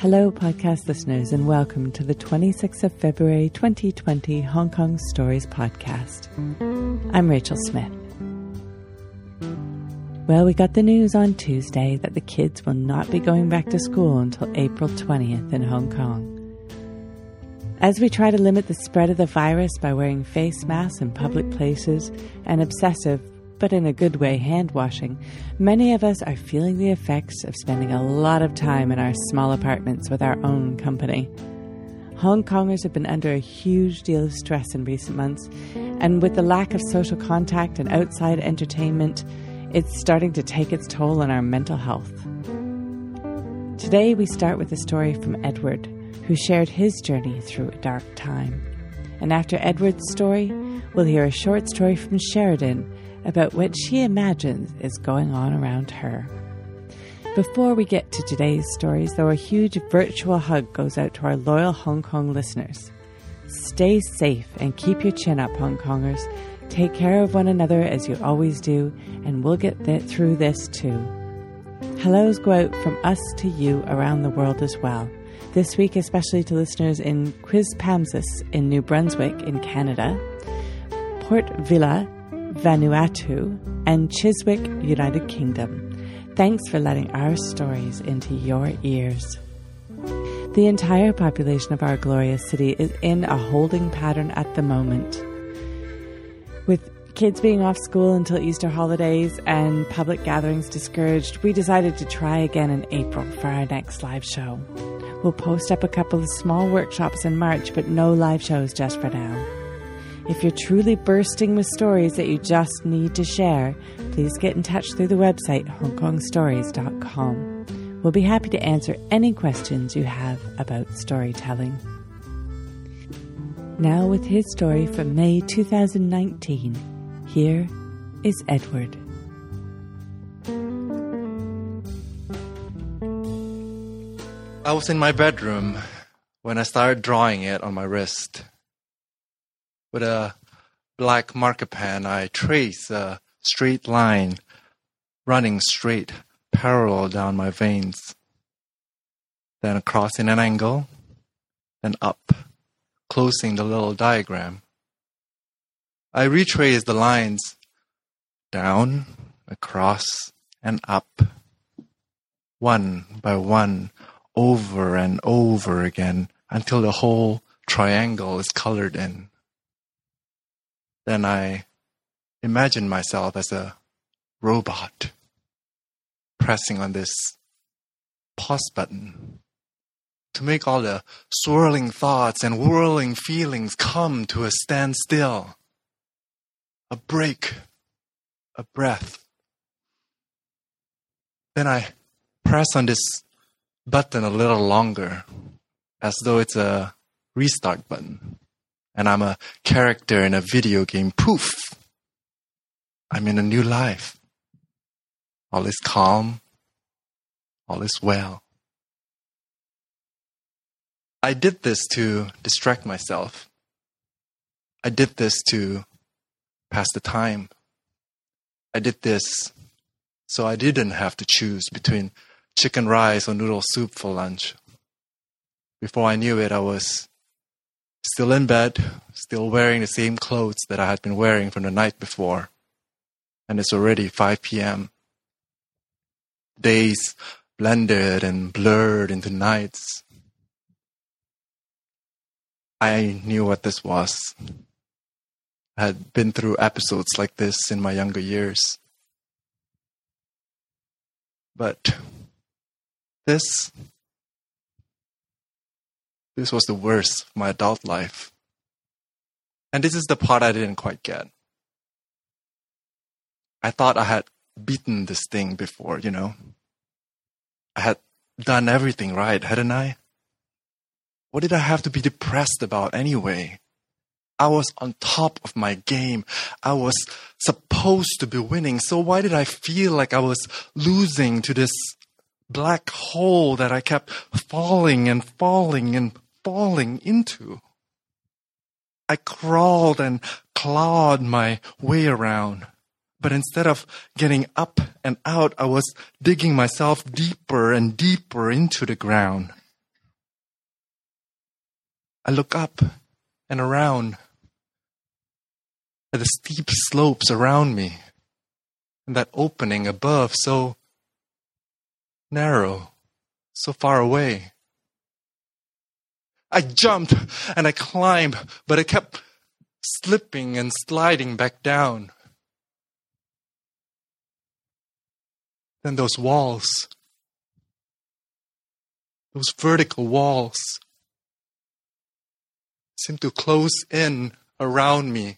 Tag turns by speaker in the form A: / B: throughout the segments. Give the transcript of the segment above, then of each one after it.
A: Hello, podcast listeners, and welcome to the 26th of February 2020 Hong Kong Stories podcast. I'm Rachel Smith. Well, we got the news on Tuesday that the kids will not be going back to school until April 20th in Hong Kong. As we try to limit the spread of the virus by wearing face masks in public places and obsessive but in a good way, hand washing, many of us are feeling the effects of spending a lot of time in our small apartments with our own company. Hong Kongers have been under a huge deal of stress in recent months, and with the lack of social contact and outside entertainment, it's starting to take its toll on our mental health. Today, we start with a story from Edward, who shared his journey through a dark time. And after Edward's story, we'll hear a short story from Sheridan about what she imagines is going on around her. Before we get to today's stories, though, a huge virtual hug goes out to our loyal Hong Kong listeners. Stay safe and keep your chin up, Hong Kongers. Take care of one another as you always do, and we'll get th- through this too. Hellos go out from us to you around the world as well. This week, especially to listeners in Quispamsis in New Brunswick in Canada, Port Vila Vanuatu, and Chiswick, United Kingdom. Thanks for letting our stories into your ears. The entire population of our glorious city is in a holding pattern at the moment. With kids being off school until Easter holidays and public gatherings discouraged, we decided to try again in April for our next live show. We'll post up a couple of small workshops in March, but no live shows just for now. If you're truly bursting with stories that you just need to share, please get in touch through the website hongkongstories.com. We'll be happy to answer any questions you have about storytelling. Now, with his story from May 2019, here is Edward.
B: I was in my bedroom when I started drawing it on my wrist. With a black marker pen, I trace a straight line running straight parallel down my veins, then across in an angle, then up, closing the little diagram. I retrace the lines down, across, and up, one by one, over and over again until the whole triangle is colored in then I imagine myself as a robot pressing on this pause button to make all the swirling thoughts and whirling feelings come to a standstill, a break, a breath. Then I press on this button a little longer, as though it's a restart button and I'm a character in a video game. Poof! I'm in a new life. All is calm. All is well. I did this to distract myself. I did this to pass the time. I did this so I didn't have to choose between chicken rice or noodle soup for lunch. Before I knew it, I was still in bed, still wearing the same clothes that I had been wearing from the night before. And it's already 5 p.m. Days blended and blurred into nights. I knew what this was. I had been through episodes like this in my younger years. But this this was the worst of my adult life. And this is the part I didn't quite get. I thought I had beaten this thing before, you know. I had done everything right, hadn't I? What did I have to be depressed about anyway? I was on top of my game. I was supposed to be winning. So why did I feel like I was losing to this black hole that I kept falling and falling and falling into. I crawled and clawed my way around. But instead of getting up and out, I was digging myself deeper and deeper into the ground. I look up and around at the steep slopes around me and that opening above so narrow, so far away. I jumped and I climbed, but I kept slipping and sliding back down. Then those walls, those vertical walls, seemed to close in around me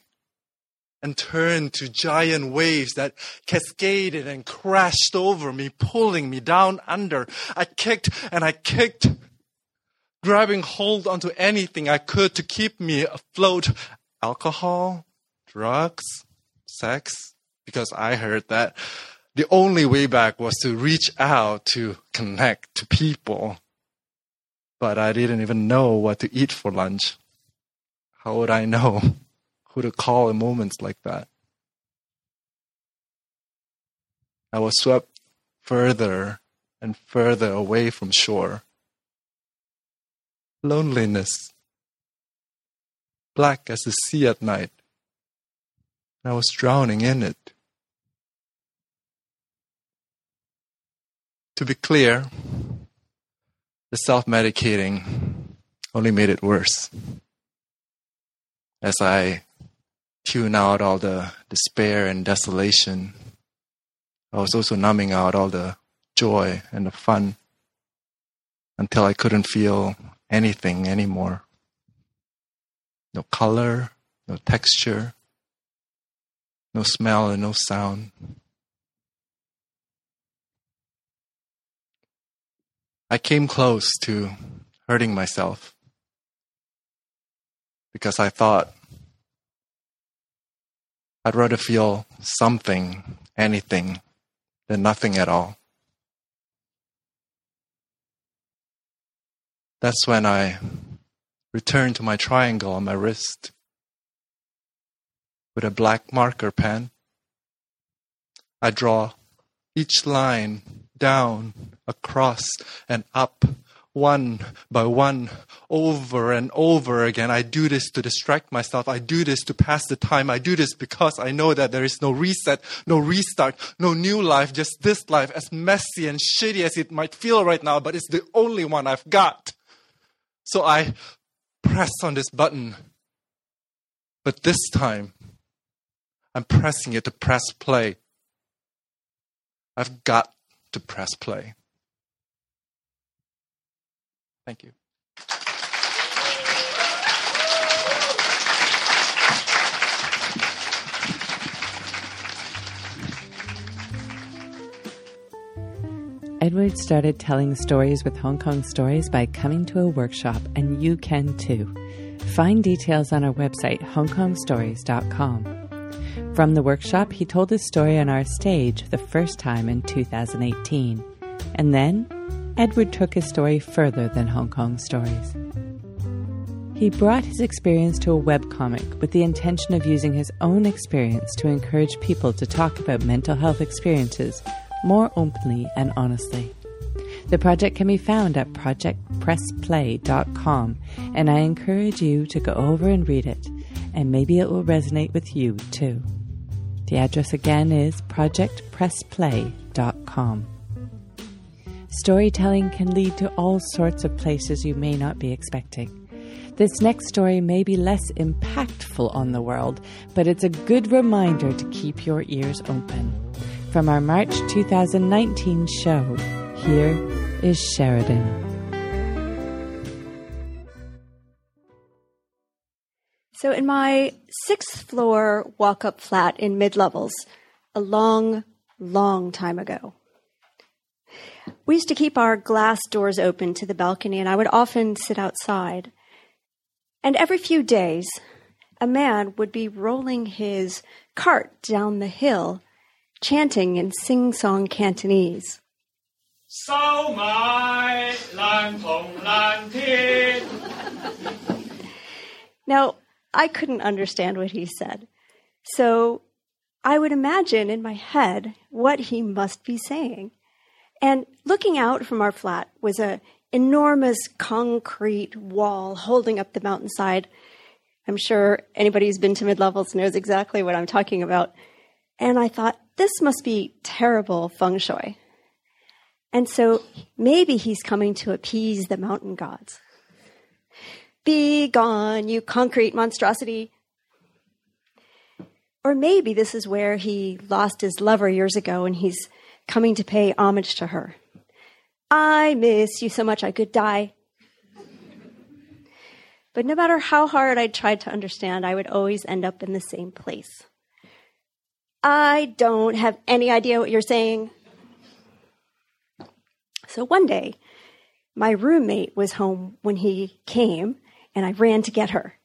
B: and turned to giant waves that cascaded and crashed over me, pulling me down under. I kicked and I kicked, grabbing hold onto anything I could to keep me afloat. Alcohol, drugs, sex, because I heard that the only way back was to reach out to connect to people. But I didn't even know what to eat for lunch. How would I know? who to call in moments like that. I was swept further and further away from shore. Loneliness, black as the sea at night. I was drowning in it. To be clear, the self medicating only made it worse. As I tune out all the despair and desolation. I was also numbing out all the joy and the fun until I couldn't feel anything anymore. No color, no texture, no smell, and no sound. I came close to hurting myself because I thought I'd rather feel something, anything, than nothing at all. That's when I returned to my triangle on my wrist with a black marker pen. I draw each line down, across, and up one by one over and over again. I do this to distract myself. I do this to pass the time. I do this because I know that there is no reset, no restart, no new life, just this life, as messy and shitty as it might feel right now, but it's the only one I've got. So I press on this button. But this time, I'm pressing it to press play. I've got to press play. Thank you.
A: Edward started telling stories with Hong Kong Stories by coming to a workshop, and you can too. Find details on our website, hongkongstories.com. From the workshop, he told his story on our stage the first time in 2018. And then Edward took his story further than Hong Kong stories. He brought his experience to a webcomic with the intention of using his own experience to encourage people to talk about mental health experiences more openly and honestly. The project can be found at projectpressplay.com, and I encourage you to go over and read it, and maybe it will resonate with you too. The address again is projectpressplay.com. Storytelling can lead to all sorts of places you may not be expecting. This next story may be less impactful on the world, but it's a good reminder to keep your ears open. From our March 2019 show, here is Sheridan.
C: So, in my sixth floor walk up flat in mid levels, a long, long time ago, we used to keep our glass doors open to the balcony, and I would often sit outside. And every few days, a man would be rolling his cart down the hill, chanting in sing song Cantonese. Now, I couldn't understand what he said. So I would imagine in my head what he must be saying. And looking out from our flat was a enormous concrete wall holding up the mountainside. I'm sure anybody who's been to mid levels knows exactly what I'm talking about. And I thought, this must be terrible feng shui. And so maybe he's coming to appease the mountain gods. Be gone, you concrete monstrosity. Or maybe this is where he lost his lover years ago and he's coming to pay homage to her. I miss you so much I could die. But no matter how hard I tried to understand, I would always end up in the same place. I don't have any idea what you're saying. So one day, my roommate was home when he came, and I ran to get her.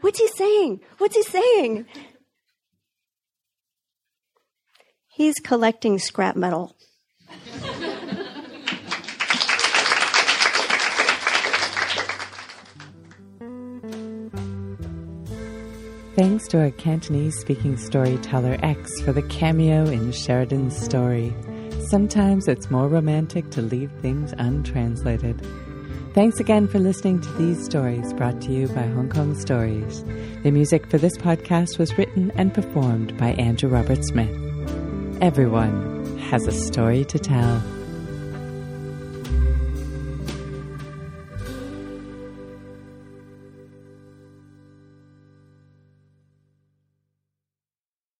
C: What's he saying? What's he saying? He's collecting scrap metal.
A: Thanks to our Cantonese speaking storyteller X for the cameo in Sheridan's story. Sometimes it's more romantic to leave things untranslated. Thanks again for listening to these stories brought to you by Hong Kong Stories. The music for this podcast was written and performed by Andrew Robert Smith. Everyone has a story to tell.